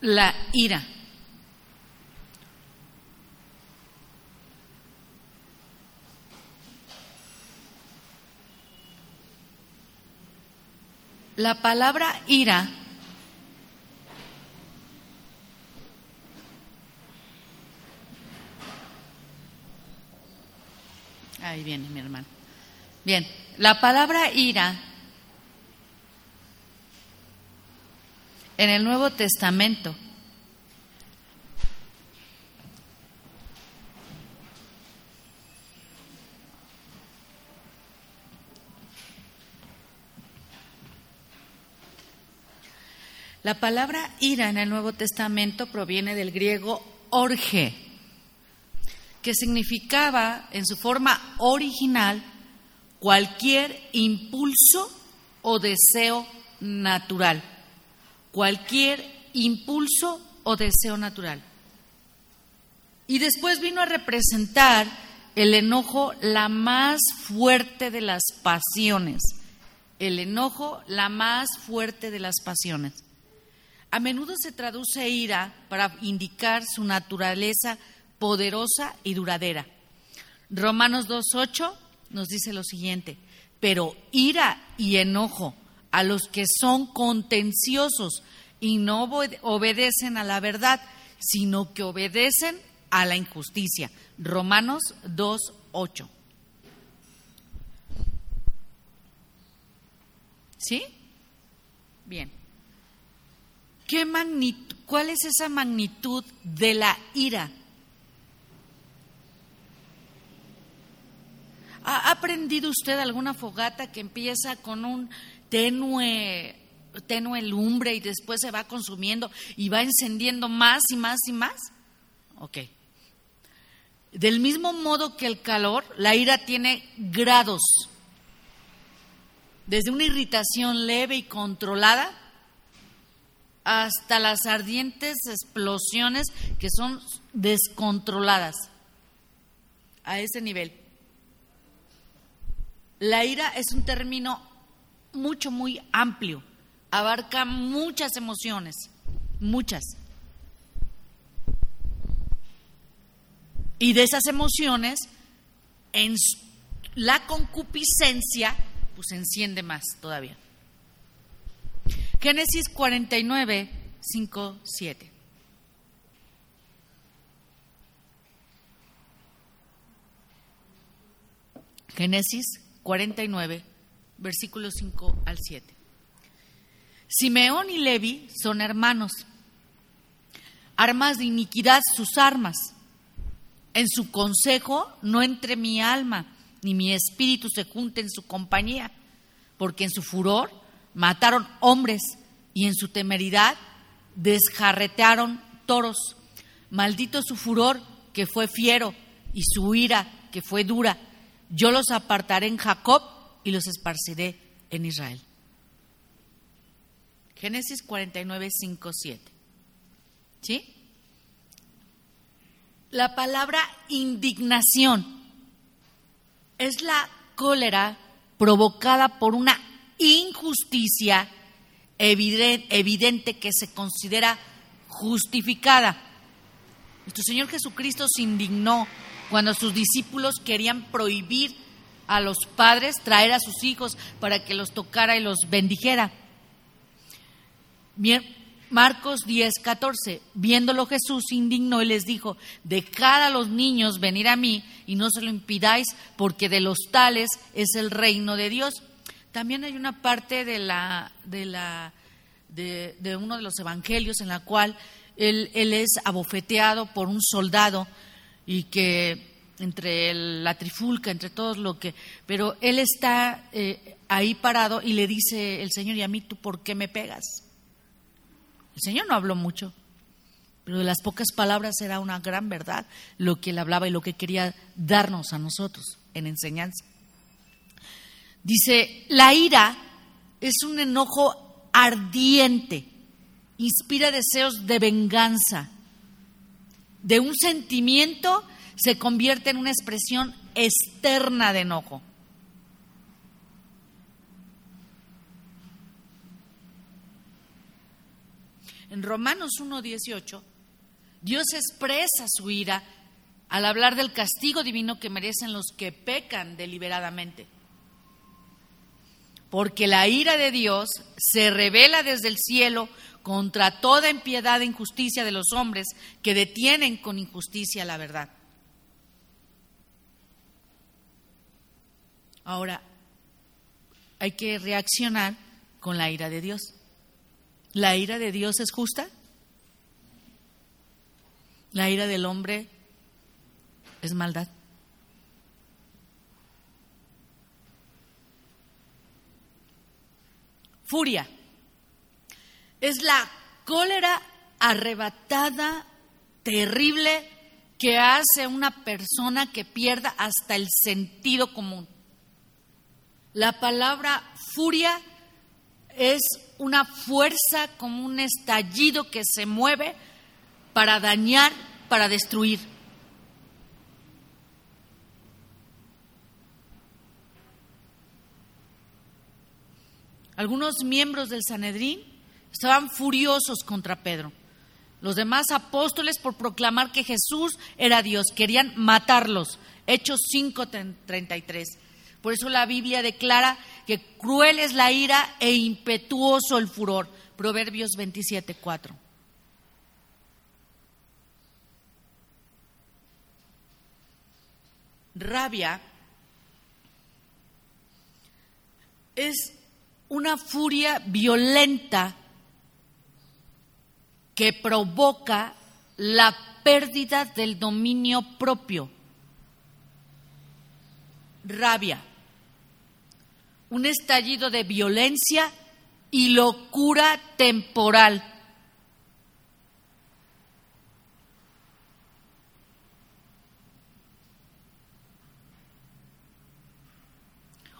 la ira. La palabra ira Ahí viene mi hermano. Bien, la palabra ira en el Nuevo Testamento La palabra ira en el Nuevo Testamento proviene del griego orge, que significaba en su forma original cualquier impulso o deseo natural. Cualquier impulso o deseo natural. Y después vino a representar el enojo la más fuerte de las pasiones. El enojo la más fuerte de las pasiones. A menudo se traduce ira para indicar su naturaleza poderosa y duradera. Romanos 2.8 nos dice lo siguiente, pero ira y enojo a los que son contenciosos y no obedecen a la verdad, sino que obedecen a la injusticia. Romanos 2.8. ¿Sí? Bien. ¿Qué ¿Cuál es esa magnitud de la ira? ¿Ha aprendido usted alguna fogata que empieza con un tenue, tenue lumbre y después se va consumiendo y va encendiendo más y más y más? Ok. Del mismo modo que el calor, la ira tiene grados. Desde una irritación leve y controlada hasta las ardientes explosiones que son descontroladas a ese nivel. La ira es un término mucho, muy amplio, abarca muchas emociones, muchas. Y de esas emociones, en la concupiscencia, pues enciende más todavía. Génesis 49, 5, 7. Génesis 49, versículos 5 al 7. Simeón y Levi son hermanos. Armas de iniquidad sus armas. En su consejo no entre mi alma, ni mi espíritu se junte en su compañía, porque en su furor mataron hombres y en su temeridad desjarretearon toros. Maldito su furor que fue fiero y su ira que fue dura. Yo los apartaré en Jacob y los esparciré en Israel. Génesis 49, 5, 7. ¿Sí? La palabra indignación es la cólera provocada por una injusticia evidente que se considera justificada. Nuestro Señor Jesucristo se indignó cuando sus discípulos querían prohibir a los padres traer a sus hijos para que los tocara y los bendijera. Marcos 10, 14. Viéndolo Jesús indignó y les dijo, dejad a los niños venir a mí y no se lo impidáis, porque de los tales es el reino de Dios. También hay una parte de la de la de, uno de los evangelios en la cual él, es abofeteado por un soldado y que entre la trifulca, entre todos lo que, pero él está eh, ahí parado y le dice el Señor, ¿y a mí tú por qué me pegas? El Señor no habló mucho, pero de las pocas palabras era una gran verdad lo que él hablaba y lo que quería darnos a nosotros en enseñanza. Dice, la ira es un enojo ardiente, inspira deseos de venganza. De un sentimiento se convierte en una expresión externa de enojo. en Romanos 1.18, Dios expresa su ira al hablar del castigo divino que merecen los que pecan deliberadamente. Porque la ira de Dios se revela desde el cielo contra toda impiedad e injusticia de los hombres que detienen con injusticia la verdad. Ahora, hay que reaccionar con la ira de Dios. ¿La ira de Dios es justa? La ira del hombre es maldad. Furia es la cólera arrebatada, terrible, que hace una persona que pierda hasta el sentido común. La palabra furia es una fuerza como un estallido que se mueve para dañar, para destruir. Algunos miembros del Sanedrín estaban furiosos contra Pedro. Los demás apóstoles por proclamar que Jesús era Dios querían matarlos. Hechos 5:33. Por eso la Biblia declara que cruel es la ira e impetuoso el furor. Proverbios 27:4. Rabia es una furia violenta que provoca la pérdida del dominio propio. Rabia un estallido de violencia y locura temporal.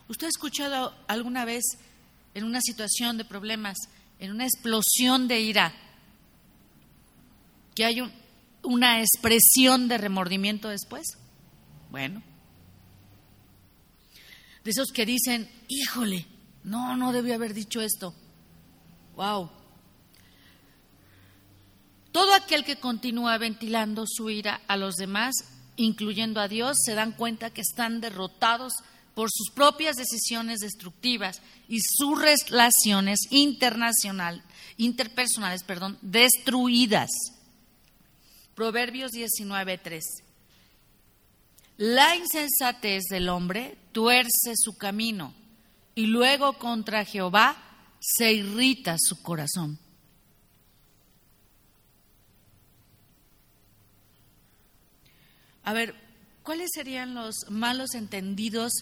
¿Usted ha escuchado alguna vez en una situación de problemas, en una explosión de ira, que hay una expresión de remordimiento después? Bueno, de esos que dicen, híjole, no, no debí haber dicho esto. Wow. Todo aquel que continúa ventilando su ira a los demás, incluyendo a Dios, se dan cuenta que están derrotados por sus propias decisiones destructivas y sus relaciones internacional, interpersonales, perdón, destruidas. Proverbios 19:3. La insensatez del hombre tuerce su camino y luego contra Jehová se irrita su corazón. A ver, ¿cuáles serían los malos entendidos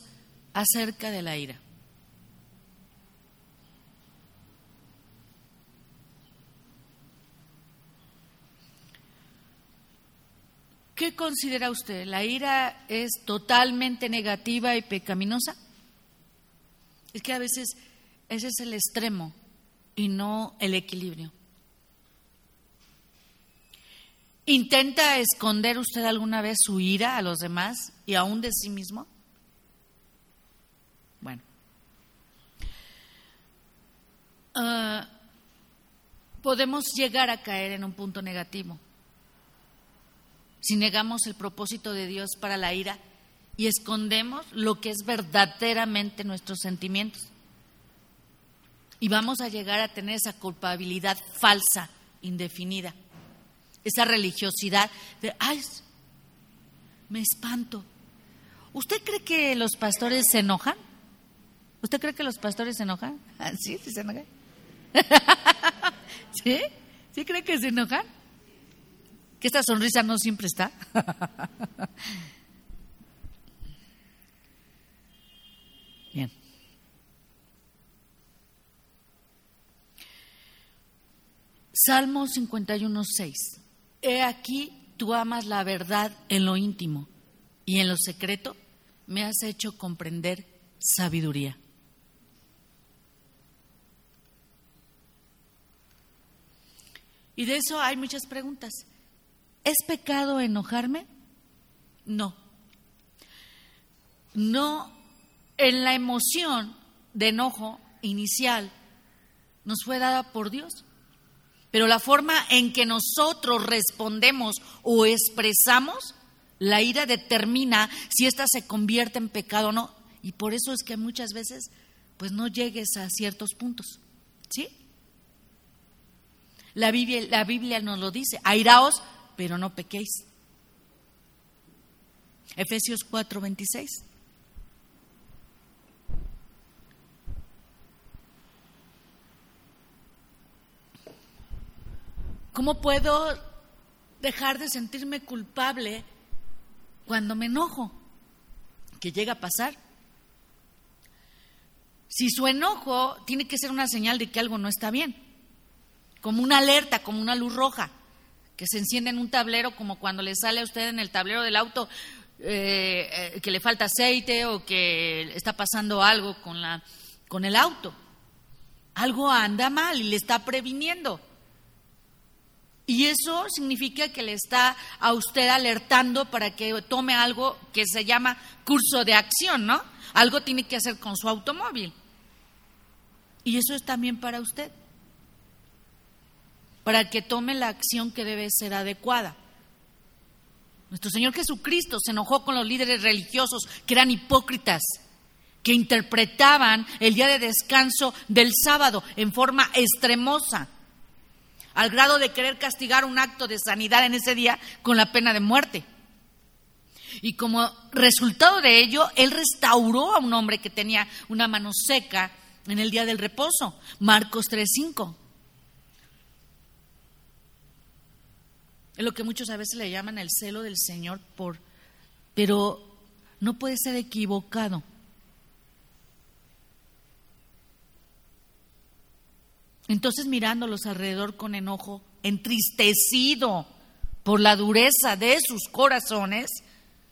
acerca de la ira? ¿Qué considera usted? ¿La ira es totalmente negativa y pecaminosa? Es que a veces ese es el extremo y no el equilibrio. ¿Intenta esconder usted alguna vez su ira a los demás y aún de sí mismo? Bueno. Ah, podemos llegar a caer en un punto negativo si negamos el propósito de Dios para la ira y escondemos lo que es verdaderamente nuestros sentimientos. Y vamos a llegar a tener esa culpabilidad falsa, indefinida, esa religiosidad de, ay, me espanto. ¿Usted cree que los pastores se enojan? ¿Usted cree que los pastores se enojan? ¿Sí? ¿Sí se enojan? ¿Sí? ¿Sí cree que se enojan? Que esta sonrisa no siempre está. Bien. Salmo 51, 6. He aquí, tú amas la verdad en lo íntimo y en lo secreto me has hecho comprender sabiduría. Y de eso hay muchas preguntas. ¿Es pecado enojarme? No. No, en la emoción de enojo inicial nos fue dada por Dios. Pero la forma en que nosotros respondemos o expresamos, la ira determina si ésta se convierte en pecado o no. Y por eso es que muchas veces pues no llegues a ciertos puntos. ¿Sí? La Biblia, la Biblia nos lo dice, airaos, pero no pequéis. Efesios 4, 26. ¿Cómo puedo dejar de sentirme culpable cuando me enojo? ¿Qué llega a pasar? Si su enojo tiene que ser una señal de que algo no está bien, como una alerta, como una luz roja, que se enciende en un tablero, como cuando le sale a usted en el tablero del auto eh, eh, que le falta aceite o que está pasando algo con, la, con el auto. Algo anda mal y le está previniendo. Y eso significa que le está a usted alertando para que tome algo que se llama curso de acción, ¿no? Algo tiene que hacer con su automóvil. Y eso es también para usted. Para que tome la acción que debe ser adecuada. Nuestro Señor Jesucristo se enojó con los líderes religiosos que eran hipócritas, que interpretaban el día de descanso del sábado en forma extremosa al grado de querer castigar un acto de sanidad en ese día con la pena de muerte. Y como resultado de ello, él restauró a un hombre que tenía una mano seca en el día del reposo, Marcos 3:5. Es lo que muchos a veces le llaman el celo del Señor por pero no puede ser equivocado. Entonces mirándolos alrededor con enojo, entristecido por la dureza de sus corazones,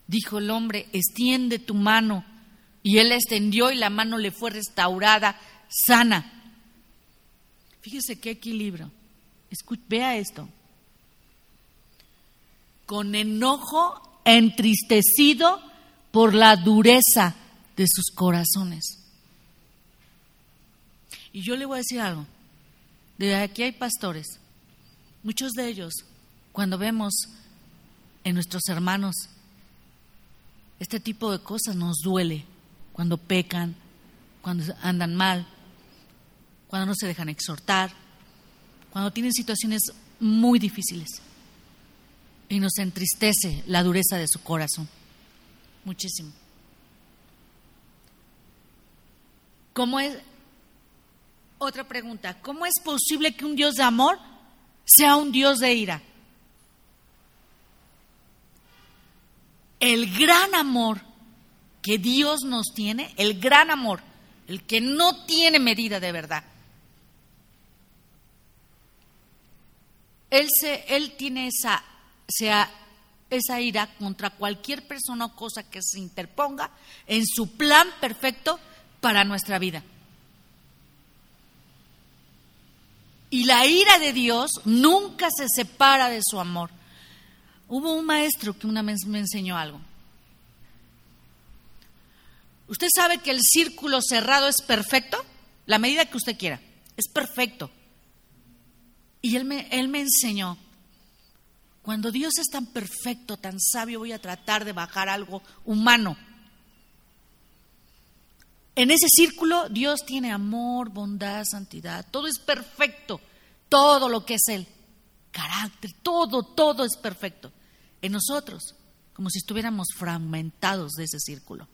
dijo el hombre, extiende tu mano. Y él la extendió y la mano le fue restaurada, sana. Fíjese qué equilibrio. vea esto. Con enojo entristecido por la dureza de sus corazones. Y yo le voy a decir algo. De aquí hay pastores. Muchos de ellos, cuando vemos en nuestros hermanos este tipo de cosas, nos duele. Cuando pecan, cuando andan mal, cuando no se dejan exhortar, cuando tienen situaciones muy difíciles. Y nos entristece la dureza de su corazón. Muchísimo. ¿Cómo es, otra pregunta, ¿cómo es posible que un Dios de amor sea un Dios de ira? El gran amor que Dios nos tiene, el gran amor, el que no tiene medida de verdad. Él, se, él tiene esa, sea, esa ira contra cualquier persona o cosa que se interponga en su plan perfecto para nuestra vida. Y la ira de Dios nunca se separa de su amor. Hubo un maestro que una vez me enseñó algo. Usted sabe que el círculo cerrado es perfecto, la medida que usted quiera, es perfecto. Y él me, él me enseñó, cuando Dios es tan perfecto, tan sabio, voy a tratar de bajar algo humano. En ese círculo Dios tiene amor, bondad, santidad, todo es perfecto, todo lo que es Él, carácter, todo, todo es perfecto. En nosotros, como si estuviéramos fragmentados de ese círculo,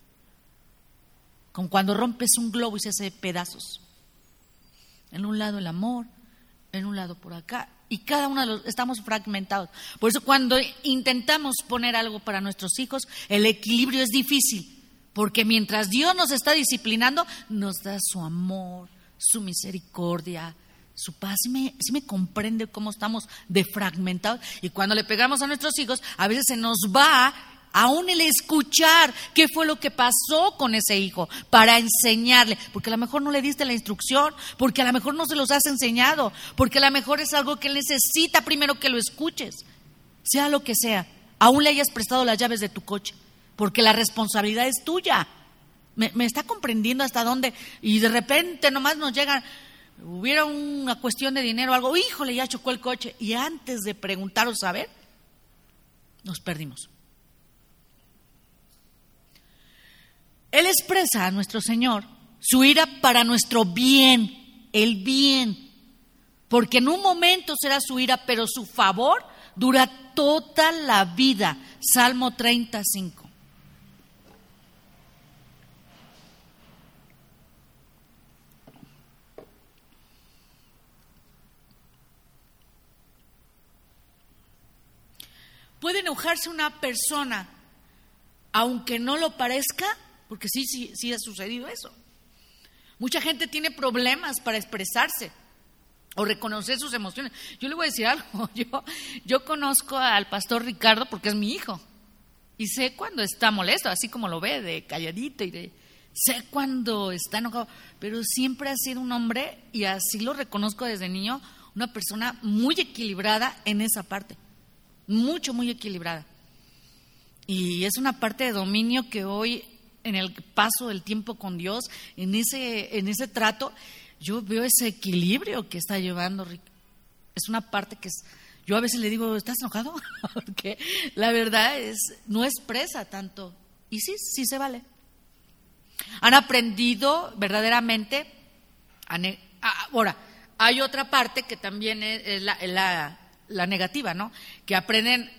como cuando rompes un globo y se hace pedazos. En un lado el amor, en un lado por acá, y cada uno de los estamos fragmentados. Por eso cuando intentamos poner algo para nuestros hijos, el equilibrio es difícil porque mientras Dios nos está disciplinando, nos da su amor, su misericordia, su paz. Si me, me comprende cómo estamos defragmentados. Y cuando le pegamos a nuestros hijos, a veces se nos va aún el escuchar qué fue lo que pasó con ese hijo para enseñarle, porque a lo mejor no le diste la instrucción, porque a lo mejor no se los has enseñado, porque a lo mejor es algo que él necesita primero que lo escuches, sea lo que sea, aún le hayas prestado las llaves de tu coche porque la responsabilidad es tuya. ¿Me, está comprendiendo hasta dónde? Y de repente nomás nos llegan, hubiera una cuestión de dinero, algo, híjole, ya chocó el coche, y antes de preguntar o saber, nos perdimos. Él expresa a nuestro Señor su ira para nuestro bien, el bien, porque en un momento será su ira, pero su favor dura toda la vida. Salmo 35. Puede enojarse una persona, aunque no lo parezca, porque sí, sí, sí ha sucedido eso. Mucha gente tiene problemas para expresarse o reconocer sus emociones. Yo le voy a decir algo, yo, conozco al pastor Ricardo porque es mi hijo y sé cuando está molesto, así como lo ve, de calladito y de... Sé cuando está enojado, pero siempre ha sido un hombre, y así lo reconozco desde niño, una persona muy equilibrada en esa parte mucho, muy equilibrada. Y es una parte de dominio que hoy, en el paso del tiempo con Dios, en ese, en ese trato, yo veo ese equilibrio que está llevando Rick. Es una parte que es, yo a veces le digo, ¿estás enojado? Porque la verdad es, no expresa tanto. Y sí, sí se vale. Han aprendido verdaderamente ahora, hay otra parte que también es la, la negativa, ¿no? Que aprenden,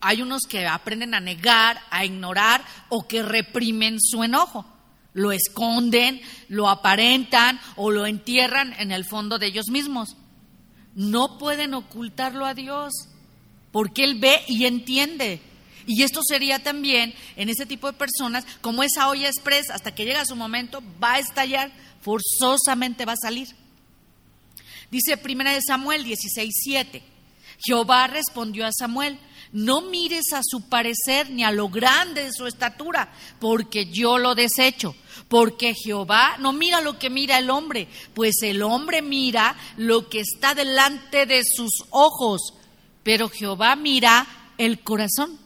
hay unos que aprenden a negar, a ignorar o que reprimen su enojo. Lo esconden, lo aparentan o lo entierran en el fondo de ellos mismos. No pueden ocultarlo a Dios, porque Él ve y entiende. Y esto sería también en ese tipo de personas, como esa olla express, hasta que llega su momento, va a estallar, forzosamente va a salir. Dice Primera de Samuel 16, 7. Jehová respondió a Samuel, no mires a su parecer ni a lo grande de su estatura, porque yo lo desecho. Porque Jehová no mira lo que mira el hombre, pues el hombre mira lo que está delante de sus ojos, pero Jehová mira el corazón.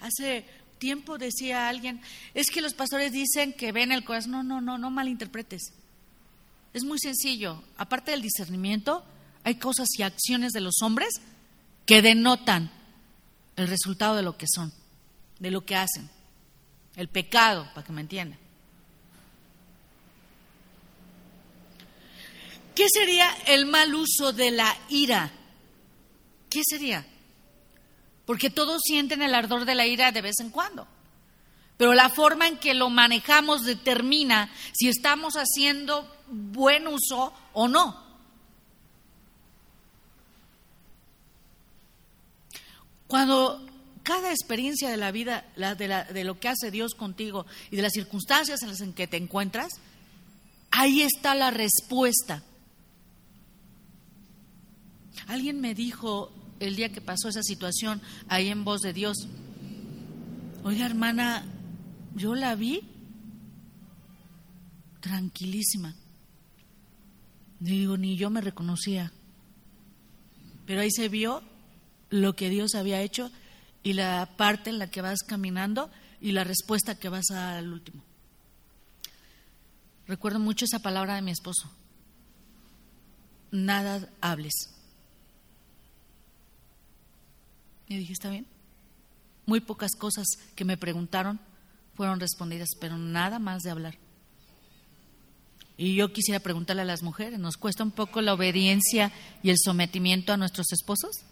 Hace tiempo decía alguien, es que los pastores dicen que ven el corazón. No, no, no, no malinterpretes. Es muy sencillo. Aparte del discernimiento, hay cosas y acciones de los hombres que denotan el resultado de lo que son, de lo que hacen. El pecado, para que me entiendan. ¿Qué sería el mal uso de la ira? ¿Qué sería? Porque todos sienten el ardor de la ira de vez en cuando. Pero la forma en que lo manejamos determina si estamos haciendo buen uso o no. Cuando cada experiencia de la vida, de, lo que hace Dios contigo y de las circunstancias en las que te encuentras, ahí está la respuesta. Alguien me dijo el día que pasó esa situación ahí en voz de Dios, oiga hermana, yo la vi tranquilísima. Digo, ni yo me reconocía. Pero ahí se vio lo que Dios había hecho y la parte en la que vas caminando y la respuesta que vas a dar al último. Recuerdo mucho esa palabra de mi esposo. Nada hables. Y dije, ¿está bien? Muy pocas cosas que me preguntaron fueron respondidas, pero nada más de hablar. Y yo quisiera preguntarle a las mujeres, ¿nos cuesta un poco la obediencia y el sometimiento a nuestros esposos?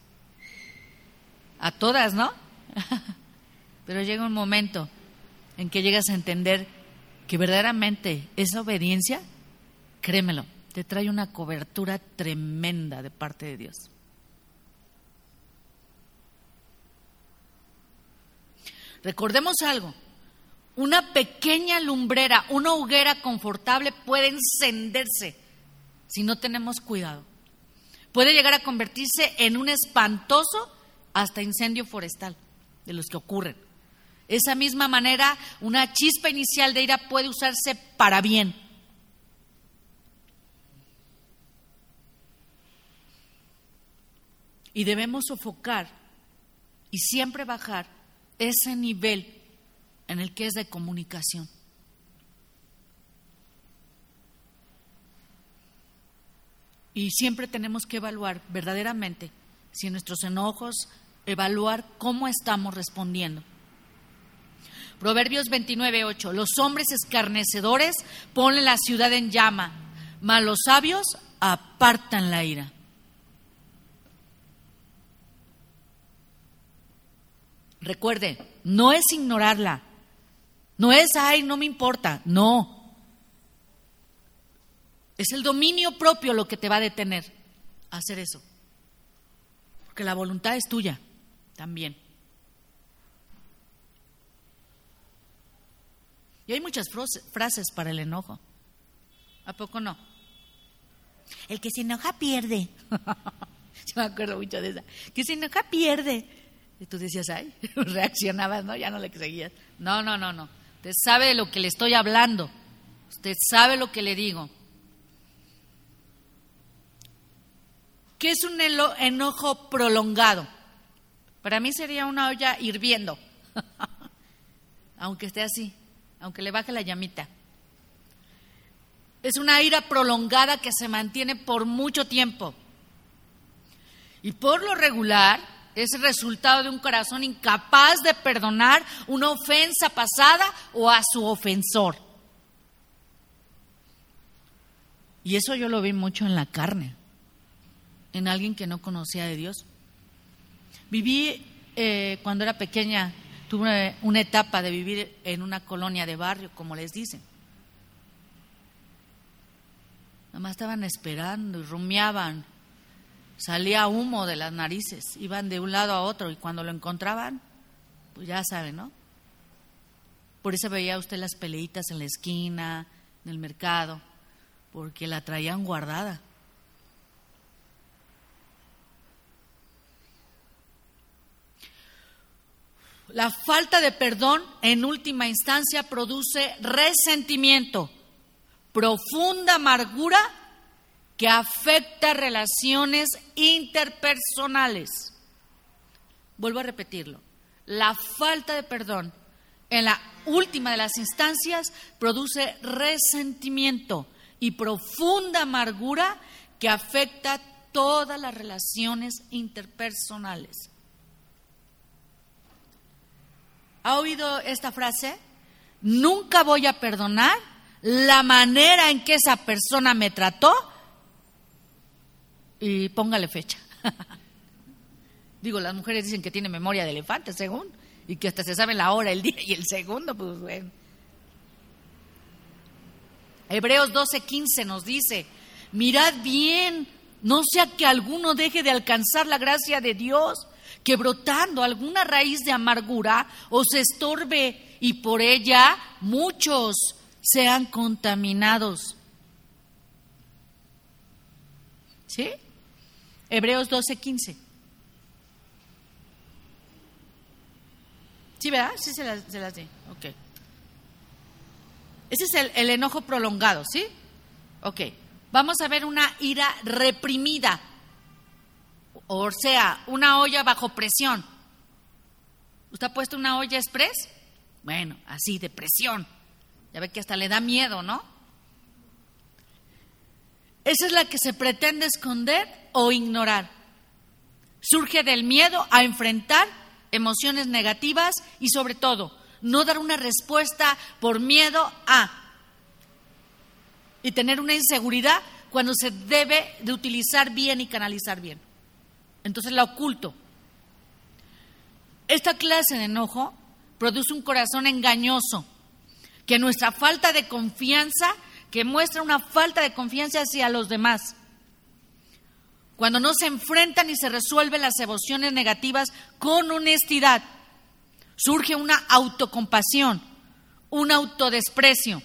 A todas, ¿no? Pero llega un momento en que llegas a entender que verdaderamente esa obediencia, créemelo, te trae una cobertura tremenda de parte de Dios. Recordemos algo, una pequeña lumbrera, una hoguera confortable puede encenderse si no tenemos cuidado. Puede llegar a convertirse en un espantoso hasta incendio forestal, de los que ocurren. Esa misma manera, una chispa inicial de ira puede usarse para bien. Y debemos sofocar y siempre bajar ese nivel en el que es de comunicación. Y siempre tenemos que evaluar verdaderamente si nuestros enojos, evaluar cómo estamos respondiendo. Proverbios 29, 8. Los hombres escarnecedores ponen la ciudad en llama, mas los sabios apartan la ira. Recuerde, no es ignorarla, no es, ay, no me importa, no. Es el dominio propio lo que te va a detener a hacer eso. Porque la voluntad es tuya también. Y hay muchas frases para el enojo. ¿A poco no? El que se enoja pierde. Yo me acuerdo mucho de esa. Que se enoja pierde. Y tú decías, ay, reaccionabas, ¿no? Ya no le seguías. No, no, no, no. Usted sabe de lo que le estoy hablando. Usted sabe lo que le digo. ¿Qué es un enojo prolongado? Para mí sería una olla hirviendo, aunque esté así, aunque le baje la llamita. Es una ira prolongada que se mantiene por mucho tiempo. Y por lo regular es el resultado de un corazón incapaz de perdonar una ofensa pasada o a su ofensor. Y eso yo lo vi mucho en la carne, en alguien que no conocía de Dios. Viví eh, cuando era pequeña, tuve una etapa de vivir en una colonia de barrio, como les dicen. Nada más estaban esperando y rumiaban. Salía humo de las narices, iban de un lado a otro y cuando lo encontraban, pues ya saben, ¿no? Por eso veía usted las peleitas en la esquina, en el mercado, porque la traían guardada. La falta de perdón en última instancia produce resentimiento, profunda amargura que afecta relaciones interpersonales. Vuelvo a repetirlo. La falta de perdón en la última de las instancias produce resentimiento y profunda amargura que afecta todas las relaciones interpersonales. ¿Ha oído esta frase? Nunca voy a perdonar la manera en que esa persona me trató y póngale fecha. Digo, las mujeres dicen que tiene memoria de elefante, según, y que hasta se sabe la hora, el día y el segundo, pues bueno. Hebreos 12:15 nos dice, mirad bien, no sea que alguno deje de alcanzar la gracia de Dios, que brotando alguna raíz de amargura os estorbe y por ella muchos sean contaminados. ¿Sí? Hebreos 12, 15. ¿Sí, verdad? Sí, se las, se di. Ok. Ese es el, el enojo prolongado, ¿sí? Ok. Vamos a ver una ira reprimida o sea, una olla bajo presión. ¿Usted ha puesto una olla express? Bueno, así, de presión. Ya ve que hasta le da miedo, ¿no? Esa es la que se pretende esconder o ignorar. Surge del miedo a enfrentar emociones negativas y sobre todo no dar una respuesta por miedo a y tener una inseguridad cuando se debe de utilizar bien y canalizar bien entonces la oculto. Esta clase de enojo produce un corazón engañoso, que nuestra falta de confianza, que muestra una falta de confianza hacia los demás. Cuando no se enfrentan y se resuelven las emociones negativas con honestidad, surge una autocompasión, un autodesprecio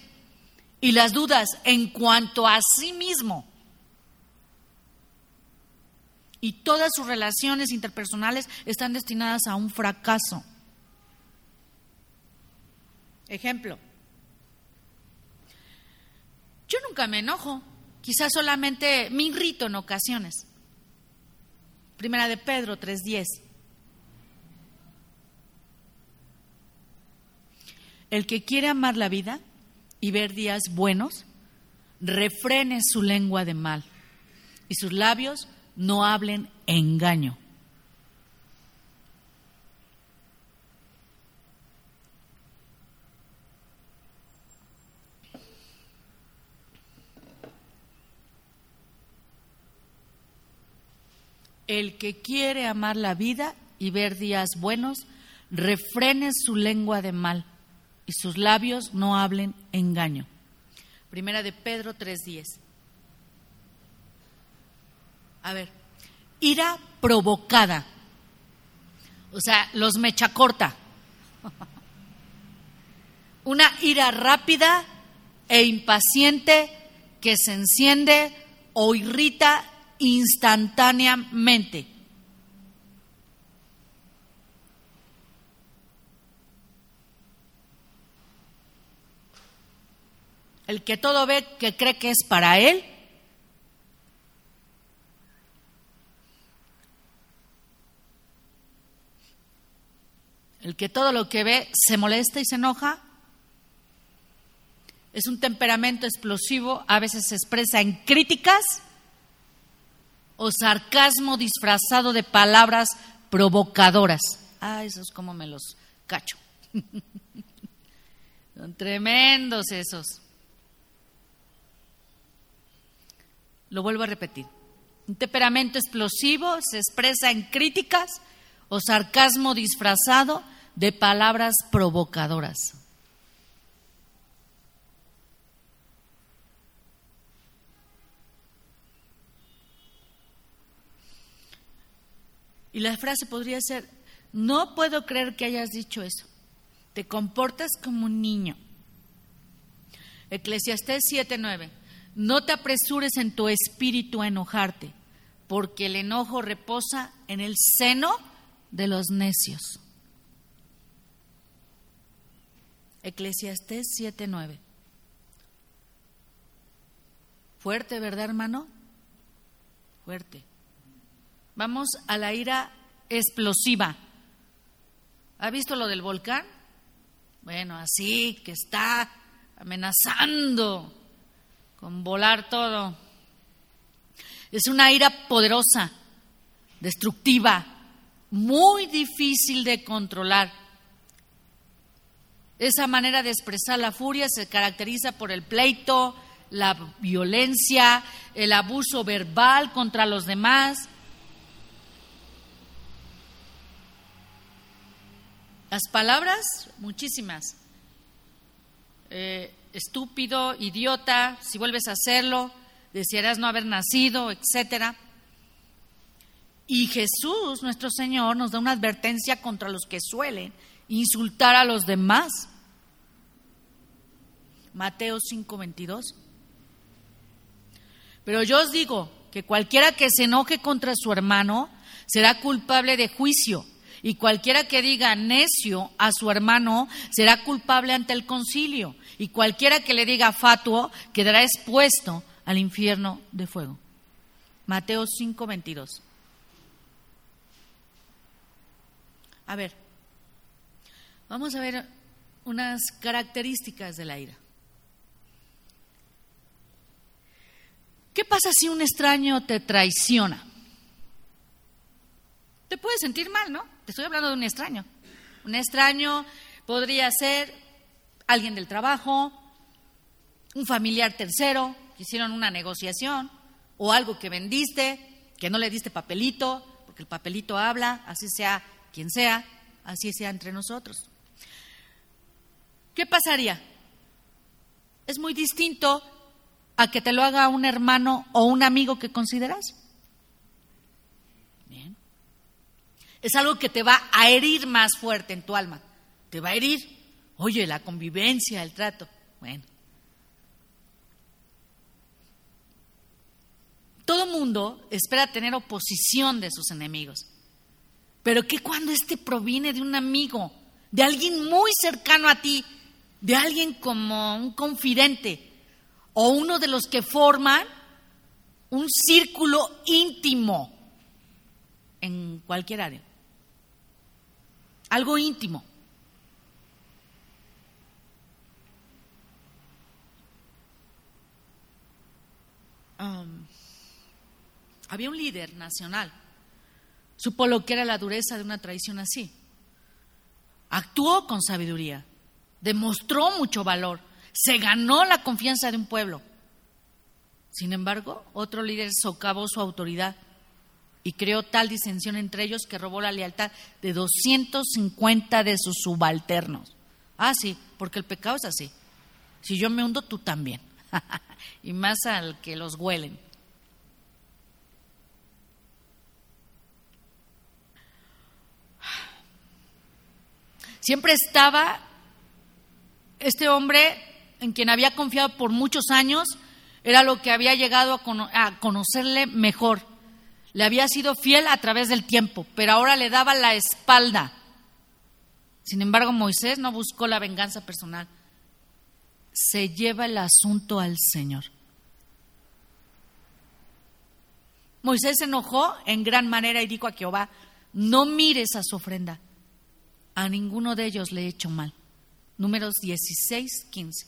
y las dudas en cuanto a sí mismo y todas sus relaciones interpersonales están destinadas a un fracaso. Ejemplo, yo nunca me enojo, quizás solamente me irrito en ocasiones. Primera de Pedro 3:10. El que quiere amar la vida y ver días buenos, refrene su lengua de mal y sus labios no hablen engaño. El que quiere amar la vida y ver días buenos, refrene su lengua de mal y sus labios no hablen engaño. Primera de Pedro 3:10. A ver, ira provocada. O sea, los mecha corta. Una ira rápida e impaciente que se enciende o irrita instantáneamente. El que todo ve que cree que es para él. El que todo lo que ve se molesta y se enoja. Es un temperamento explosivo, a veces se expresa en críticas o sarcasmo disfrazado de palabras provocadoras. Ah, esos como me los cacho. Son tremendos esos. Lo vuelvo a repetir. Un temperamento explosivo se expresa en críticas o sarcasmo disfrazado de palabras provocadoras. Y la frase podría ser, no puedo creer que hayas dicho eso. Te comportas como un niño. Eclesiastés 7:9. No te apresures en tu espíritu a enojarte, porque el enojo reposa en el seno de los necios. Eclesiastés 7:9. Fuerte, ¿verdad, hermano? Fuerte. Vamos a la ira explosiva. ¿Ha visto lo del volcán? Bueno, así que está amenazando con volar todo. Es una ira poderosa, destructiva, muy difícil de controlar. Esa manera de expresar la furia se caracteriza por el pleito, la violencia, el abuso verbal contra los demás, Las palabras, muchísimas. Eh, estúpido, idiota, si vuelves a hacerlo, desearás no haber nacido, etcétera. Y Jesús, nuestro Señor, nos da una advertencia contra los que suelen insultar a los demás. Mateo 5:22. Pero yo os digo que cualquiera que se enoje contra su hermano será culpable de juicio y cualquiera que diga necio a su hermano será culpable ante el concilio, y cualquiera que le diga fatuo quedará expuesto al infierno de fuego. Mateo 5:22. A ver, vamos a ver unas características de la ira. ¿Qué pasa si un extraño te traiciona? Te puedes sentir mal, ¿no? Te estoy hablando de un extraño. Un extraño podría ser alguien del trabajo, un familiar tercero, que hicieron una negociación, o algo que vendiste, que no le diste papelito, porque el papelito habla, así sea quien sea, así sea entre nosotros. ¿Qué pasaría? Es muy distinto a que te lo haga un hermano o un amigo que consideras. es algo que te va a herir más fuerte en tu alma. Te va a herir. Oye, la convivencia, el trato. Bueno. Todo mundo espera tener oposición de sus enemigos. Pero ¿qué cuando este proviene de un amigo, de alguien muy cercano a ti, de alguien como un confidente o uno de los que forman un círculo íntimo en cualquier área? algo íntimo. Había un líder nacional. Supo lo que era la dureza de una traición así. Actuó con sabiduría. Demostró mucho valor. Se ganó la confianza de un pueblo. Sin embargo, otro líder socavó su autoridad y creó tal disensión entre ellos que robó la lealtad de 250 de sus subalternos. Ah, sí, porque el pecado es así. Si yo me hundo, tú también. y más al que los huelen. Siempre estaba este hombre en quien había confiado por muchos años, era lo que había llegado a, conocerle mejor le había sido fiel a través del tiempo, pero ahora le daba la espalda. Sin embargo, Moisés no buscó la venganza personal. Se lleva el asunto al Señor. Moisés se enojó en gran manera y dijo a Jehová, no mires a su ofrenda. A ninguno de ellos le he hecho mal. Números 16, 15.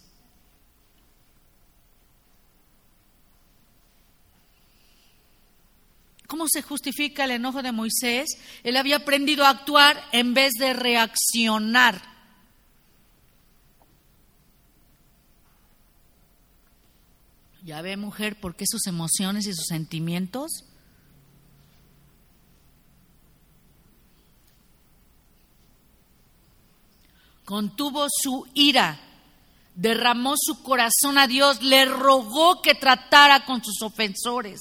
¿Cómo se justifica el enojo de Moisés? Él había aprendido a actuar en vez de reaccionar. Ya ve, mujer, por qué sus emociones y sus sentimientos contuvo su ira, derramó su corazón a Dios, le rogó que tratara con sus ofensores.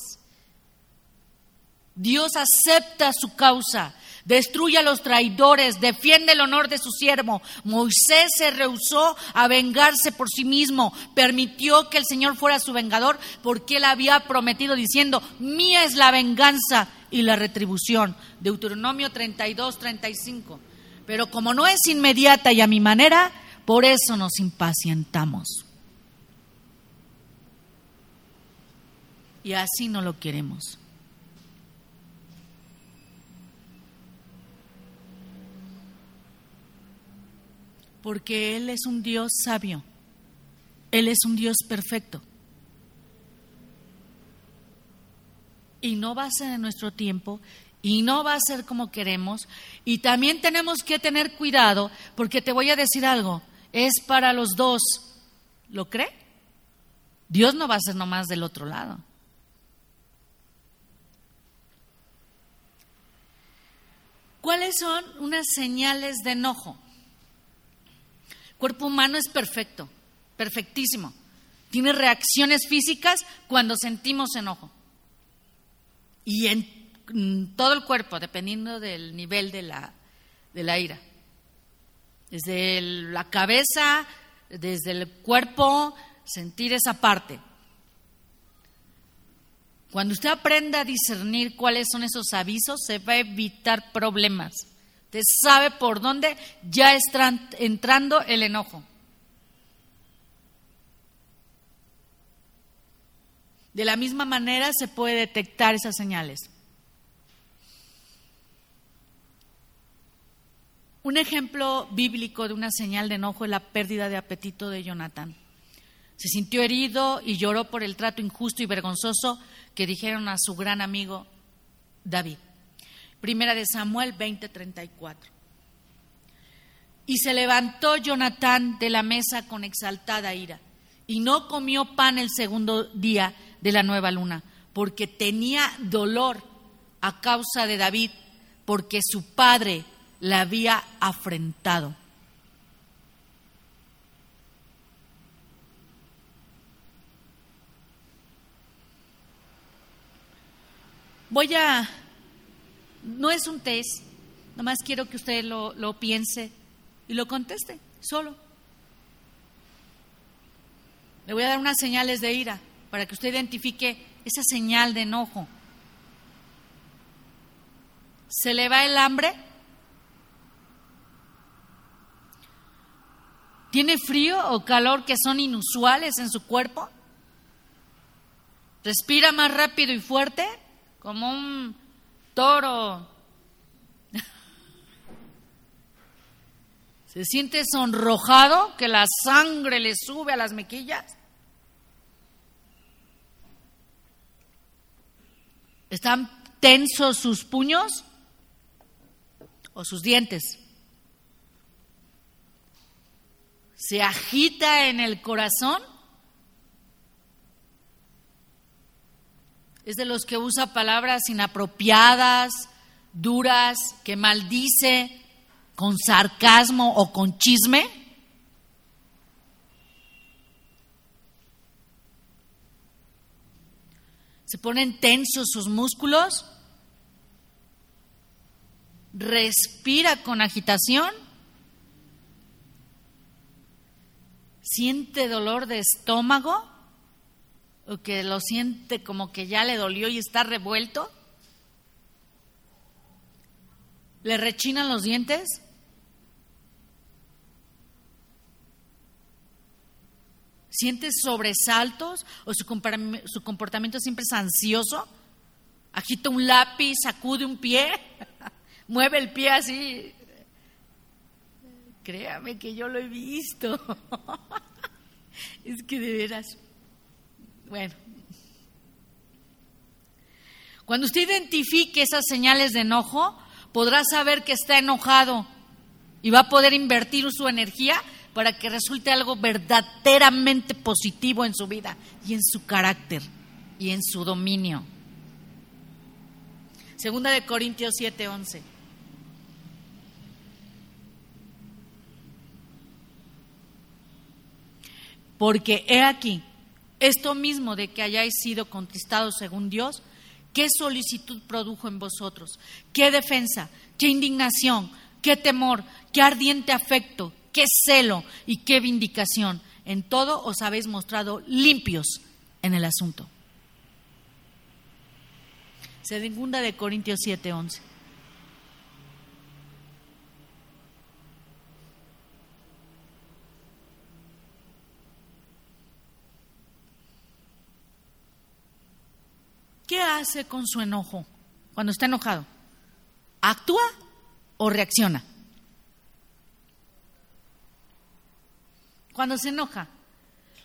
Dios acepta su causa, destruye a los traidores, defiende el honor de su siervo. Moisés se rehusó a vengarse por sí mismo, permitió que el Señor fuera su vengador porque él había prometido diciendo, mía es la venganza y la retribución. Deuteronomio 32, 35. Pero como no es inmediata y a mi manera, por eso nos impacientamos. Y así no lo queremos. porque Él es un Dios sabio, Él es un Dios perfecto. Y no va a ser en nuestro tiempo y no va a ser como queremos. Y también tenemos que tener cuidado porque te voy a decir algo, es para los dos. ¿Lo cree? Dios no va a ser nomás del otro lado. ¿Cuáles son unas señales de enojo? cuerpo humano es perfecto, perfectísimo. Tiene reacciones físicas cuando sentimos enojo. Y en, todo el cuerpo, dependiendo del nivel de la, de la ira. Desde la cabeza, desde el cuerpo, sentir esa parte. Cuando usted aprenda a discernir cuáles son esos avisos, se va a evitar problemas sabe por dónde ya está entrando el enojo. De la misma manera se puede detectar esas señales. Un ejemplo bíblico de una señal de enojo es la pérdida de apetito de Jonatán. Se sintió herido y lloró por el trato injusto y vergonzoso que dijeron a su gran amigo David. Primera de Samuel 20:34. Y se levantó Jonatán de la mesa con exaltada ira, y no comió pan el segundo día de la nueva luna, porque tenía dolor a causa de David, porque su padre la había afrentado. Voy a no es un test, nomás quiero que usted lo, lo piense y lo conteste solo. Le voy a dar unas señales de ira para que usted identifique esa señal de enojo. ¿Se le va el hambre? ¿Tiene frío o calor que son inusuales en su cuerpo? ¿Respira más rápido y fuerte? Como un toro. ¿Se siente sonrojado que la sangre le sube a las mejillas? ¿Están tensos sus puños o sus dientes? ¿Se agita en el corazón? ¿Es de los que usa palabras inapropiadas, duras, que maldice con sarcasmo o con chisme? ¿Se ponen tensos sus músculos? ¿Respira con agitación? ¿Siente dolor de estómago? ¿O que lo siente como que ya le dolió y está revuelto? ¿Le rechinan los dientes? ¿Siente sobresaltos o su, comportamiento siempre es ansioso? Agita un lápiz, sacude un pie, mueve el pie así. Créame que yo lo he visto. es que de veras. Bueno. Cuando usted identifique esas señales de enojo, podrá saber que está enojado y va a poder invertir su energía para que resulte algo verdaderamente positivo en su vida y en su carácter y en su dominio. Segunda de Corintios 7:11. Porque he aquí, esto mismo de que hayáis sido contristados según Dios, ¿qué solicitud produjo en vosotros? ¿Qué defensa? ¿Qué indignación? ¿Qué temor? ¿Qué ardiente afecto? qué celo y qué vindicación. En todo os habéis mostrado limpios en el asunto. Segunda de Corintios 7:11. ¿Qué hace con su enojo cuando está enojado? ¿Actúa o reacciona? cuando se enoja?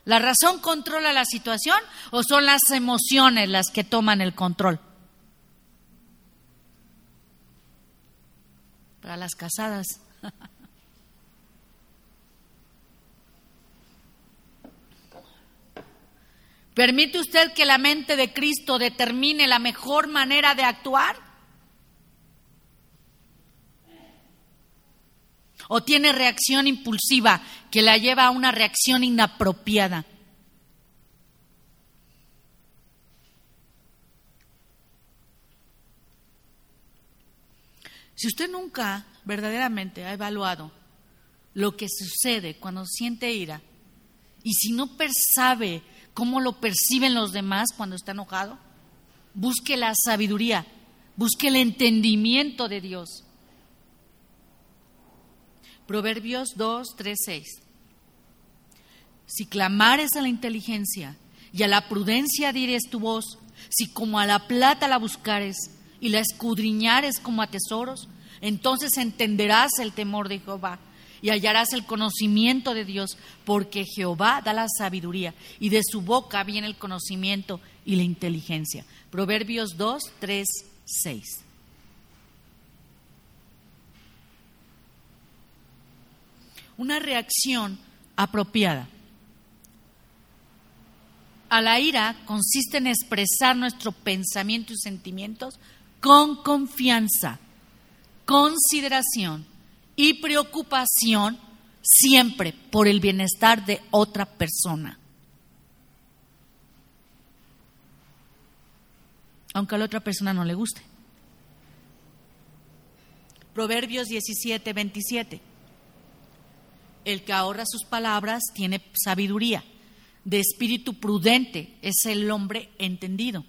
¿La razón controla la situación o son las emociones las que toman el control? Para las casadas. ¿Permite usted que la mente de Cristo determine la mejor manera de actuar? o tiene reacción impulsiva que la lleva a una reacción inapropiada. Si usted nunca verdaderamente ha evaluado lo que sucede cuando siente ira y si no percibe cómo lo perciben los demás cuando está enojado, busque la sabiduría, busque el entendimiento de Dios. Proverbios 2, 3, 6. Si clamares a la inteligencia y a la prudencia dires tu voz, si como a la plata la buscares y la escudriñares como a tesoros, entonces entenderás el temor de Jehová y hallarás el conocimiento de Dios, porque Jehová da la sabiduría y de su boca viene el conocimiento y la inteligencia. Proverbios 2, 3, 6. una reacción apropiada. A la ira consiste en expresar nuestro pensamiento y sentimientos con confianza, consideración y preocupación siempre por el bienestar de otra persona. Aunque a la otra persona no le guste. Proverbios 17, 27. El que ahorra sus palabras tiene sabiduría. De espíritu prudente es el hombre entendido.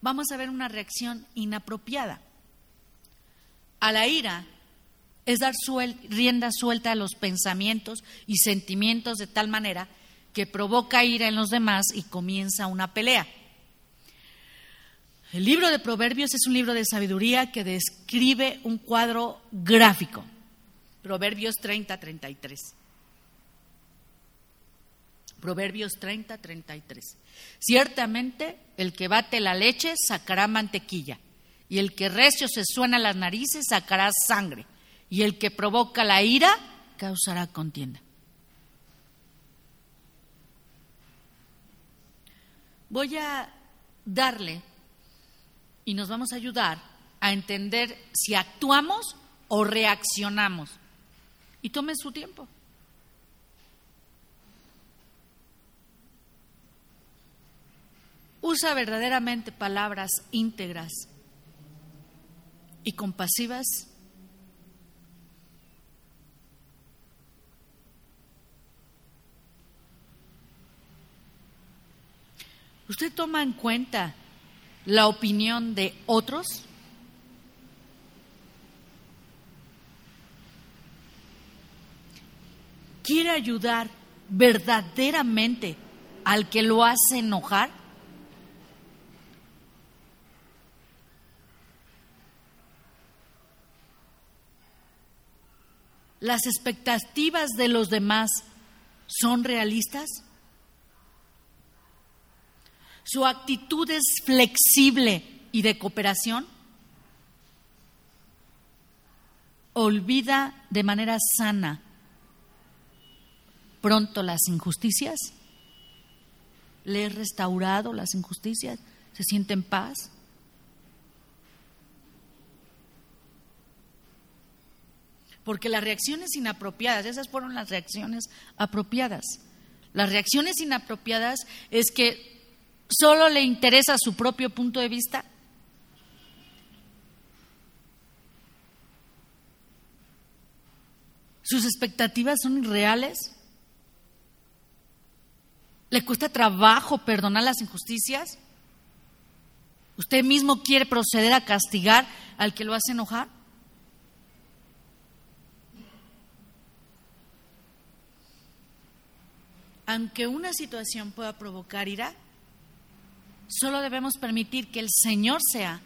Vamos a ver una reacción inapropiada. A la ira es dar rienda suelta a los pensamientos y sentimientos de tal manera que provoca ira en los demás y comienza una pelea. El libro de Proverbios es un libro de sabiduría que describe un cuadro gráfico Proverbios 30, 33. Proverbios 30, 33. Ciertamente el que bate la leche sacará mantequilla, y el que recio se suena las narices sacará sangre, y el que provoca la ira causará contienda. Voy a darle y nos vamos a ayudar a entender si actuamos o reaccionamos. Y tomen su tiempo. Usa verdaderamente palabras íntegras y compasivas. ¿Usted toma en cuenta la opinión de otros? ¿Quiere ayudar verdaderamente al que lo hace enojar? ¿Las expectativas de los demás son realistas? ¿Su actitud es flexible y de cooperación? ¿Olvida de manera sana pronto las injusticias? ¿Le he restaurado las injusticias? ¿Se siente en paz? Porque las reacciones inapropiadas, esas fueron las reacciones apropiadas. Las reacciones inapropiadas es que solo le interesa su propio punto de vista. Sus expectativas son irreales. ¿Le cuesta trabajo perdonar las injusticias? ¿Usted mismo quiere proceder a castigar al que lo hace enojar? Aunque una situación pueda provocar ira, solo debemos permitir que el Señor sea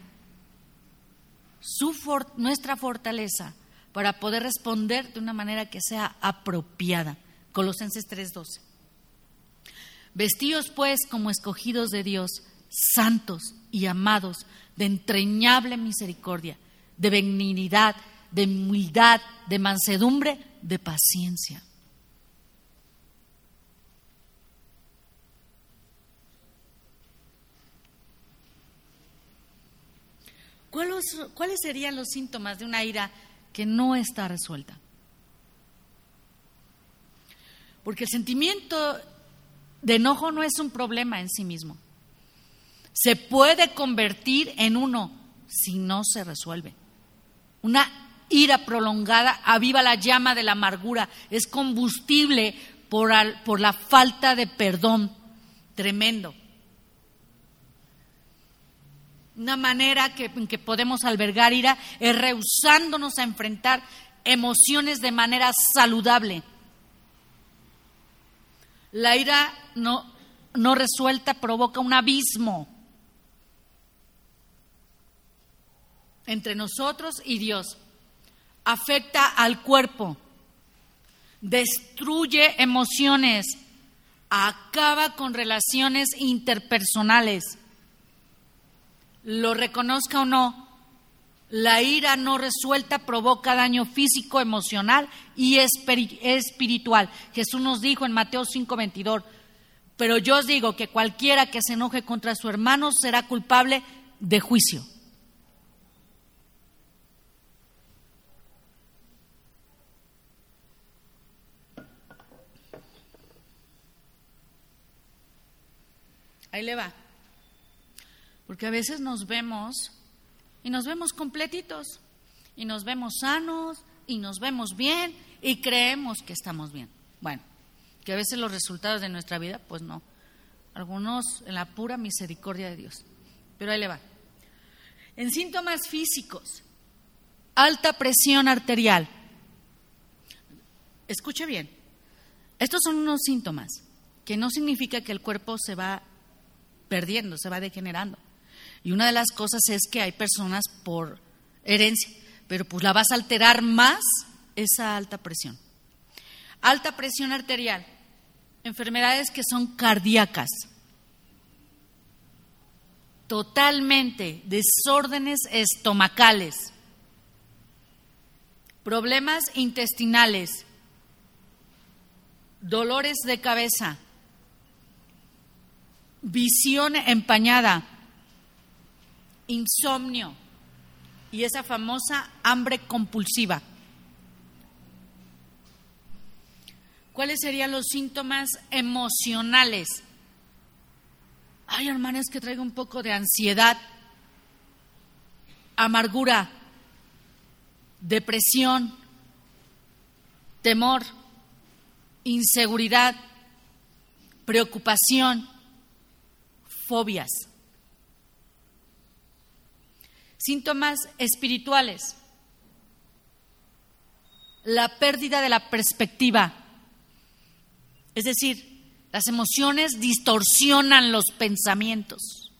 su nuestra fortaleza para poder responder de una manera que sea apropiada. Colosenses 3:12. Vestidos pues como escogidos de Dios, santos y amados, de entrañable misericordia, de benignidad, de humildad, de mansedumbre, de paciencia. ¿Cuáles, ¿Cuáles serían los síntomas de una ira que no está resuelta? Porque el sentimiento de enojo no es un problema en sí mismo. Se puede convertir en uno si no se resuelve. Una ira prolongada aviva la llama de la amargura, es combustible por, por la falta de perdón. Tremendo. Una manera que, en que podemos albergar ira es rehusándonos a enfrentar emociones de manera saludable. La ira no, no resuelta provoca un abismo entre nosotros y Dios. Afecta al cuerpo, destruye emociones, acaba con relaciones interpersonales. Lo reconozca o no, la ira no resuelta provoca daño físico, emocional y espiritual. Jesús nos dijo en Mateo 5:22, pero yo os digo que cualquiera que se enoje contra su hermano será culpable de juicio. Ahí le va. Porque a veces nos vemos y nos vemos completitos y nos vemos sanos y nos vemos bien y creemos que estamos bien. Bueno, que a veces los resultados de nuestra vida, pues no. Algunos en la pura misericordia de Dios. Pero ahí le va. En síntomas físicos, alta presión arterial. Escuche bien. Estos son unos síntomas que no significa que el cuerpo se va perdiendo, se va degenerando. Y una de las cosas es que hay personas por herencia, pero pues la vas a alterar más esa alta presión. Alta presión arterial. enfermedades que son cardíacas, totalmente desórdenes estomacales, problemas intestinales, dolores de cabeza, visión empañada, insomnio y esa famosa hambre compulsiva. ¿Cuáles serían los síntomas emocionales? Ay, hermanos, que traigo un poco de ansiedad, amargura, depresión, temor, inseguridad, preocupación, fobias. Síntomas espirituales. La pérdida de la perspectiva. Es decir, las emociones distorsionan los pensamientos.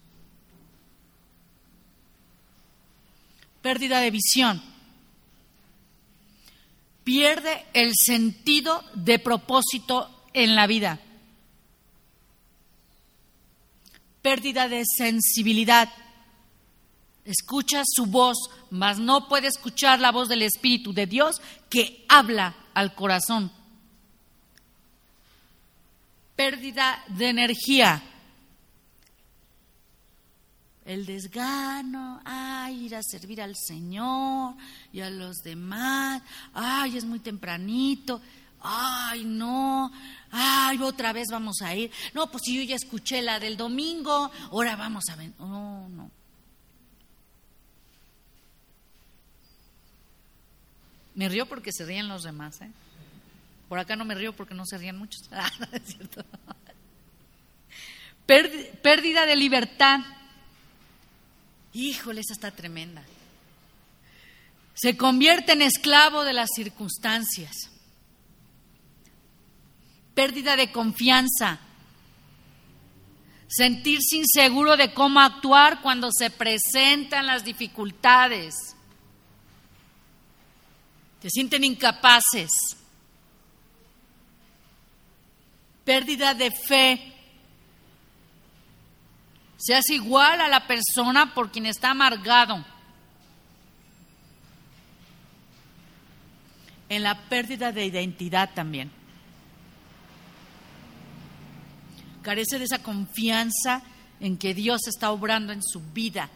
Pérdida de visión. Pierde el sentido de propósito en la vida. pérdida de sensibilidad. Escucha su voz, mas no puede escuchar la voz del Espíritu de Dios que habla al corazón. Pérdida de energía. El desgano, ay, ir a servir al Señor y a los demás, ay, es muy tempranito, ay, no, ay, otra vez vamos a ir. No, pues si yo ya escuché la del domingo, ahora vamos a ver. Oh, no. Me río porque se ríen los demás, ¿eh? Por acá no me río porque no se ríen muchos. Ah, cierto. Pérdida de libertad. Híjole, esa está tremenda. Se convierte en esclavo de las circunstancias pérdida de confianza, sentirse inseguro de cómo actuar cuando se presentan las dificultades, se sienten incapaces, pérdida de fe, se hace igual a la persona por quien está amargado. En la pérdida de identidad también. carece de esa confianza en que Dios está obrando en su vida.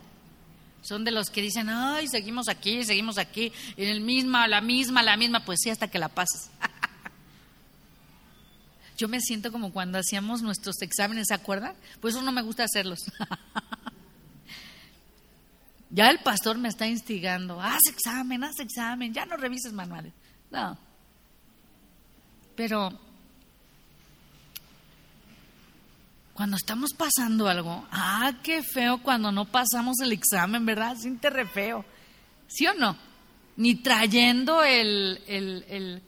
Son de los que dicen, ay, seguimos aquí, seguimos aquí, en el misma, la misma, la misma, pues sí, hasta que la pases. Yo me siento como cuando hacíamos nuestros exámenes, ¿se acuerdan? Pues eso no me gusta hacerlos. ya el pastor me está instigando, haz examen, haz examen, ya no revises manuales. No. Pero cuando estamos pasando algo, ah, qué feo cuando no pasamos el examen, ¿verdad? Siente re feo. ¿Sí o no? Ni trayendo el, el,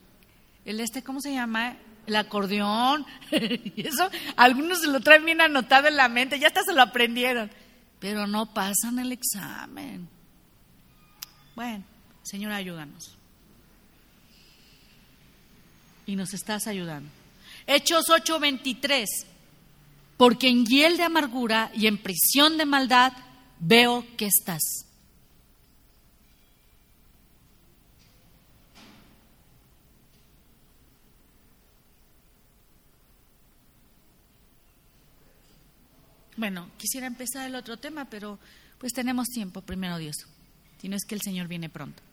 el, este, ¿cómo se llama? El acordeón. y eso, algunos se lo traen bien anotado en la mente, ya hasta se lo aprendieron. Pero no pasan el examen. Bueno, Señor, ayúdanos. Y nos estás ayudando. Hechos 8:23 porque en hiel de amargura y en prisión de maldad veo que estás. Bueno, quisiera empezar el otro tema, pero pues tenemos tiempo, primero Dios. Si no es que el Señor viene pronto,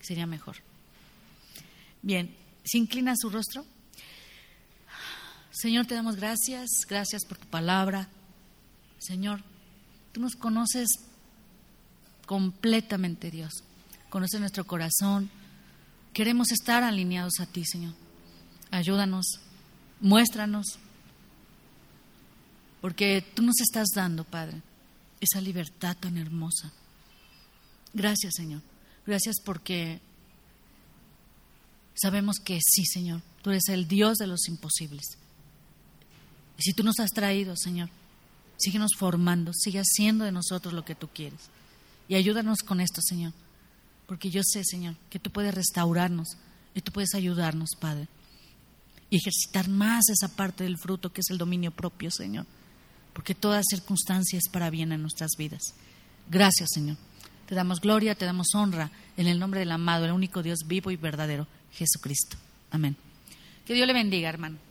sería mejor. Bien, ¿se inclina su rostro? Señor, te damos gracias, gracias por tu palabra. Señor, tú nos conoces completamente, Dios. Conoces nuestro corazón. Queremos estar alineados a ti, Señor. Ayúdanos, muéstranos, porque tú nos estás dando, Padre, esa libertad tan hermosa. Gracias, Señor. Gracias porque sabemos que sí, Señor, tú eres el Dios de los imposibles. Y si tú nos has traído, Señor, síguenos formando, sigue haciendo de nosotros lo que tú quieres. Y ayúdanos con esto, Señor, porque yo sé, Señor, que tú puedes restaurarnos y tú puedes ayudarnos, Padre. y ejercitar más esa parte del fruto que es el dominio propio, Señor, porque toda circunstancia es para bien en nuestras vidas. Gracias, Señor. Te damos gloria, te damos honra en el nombre del amado, el único Dios vivo y verdadero, Jesucristo. Amén. Que Dios le bendiga, hermano.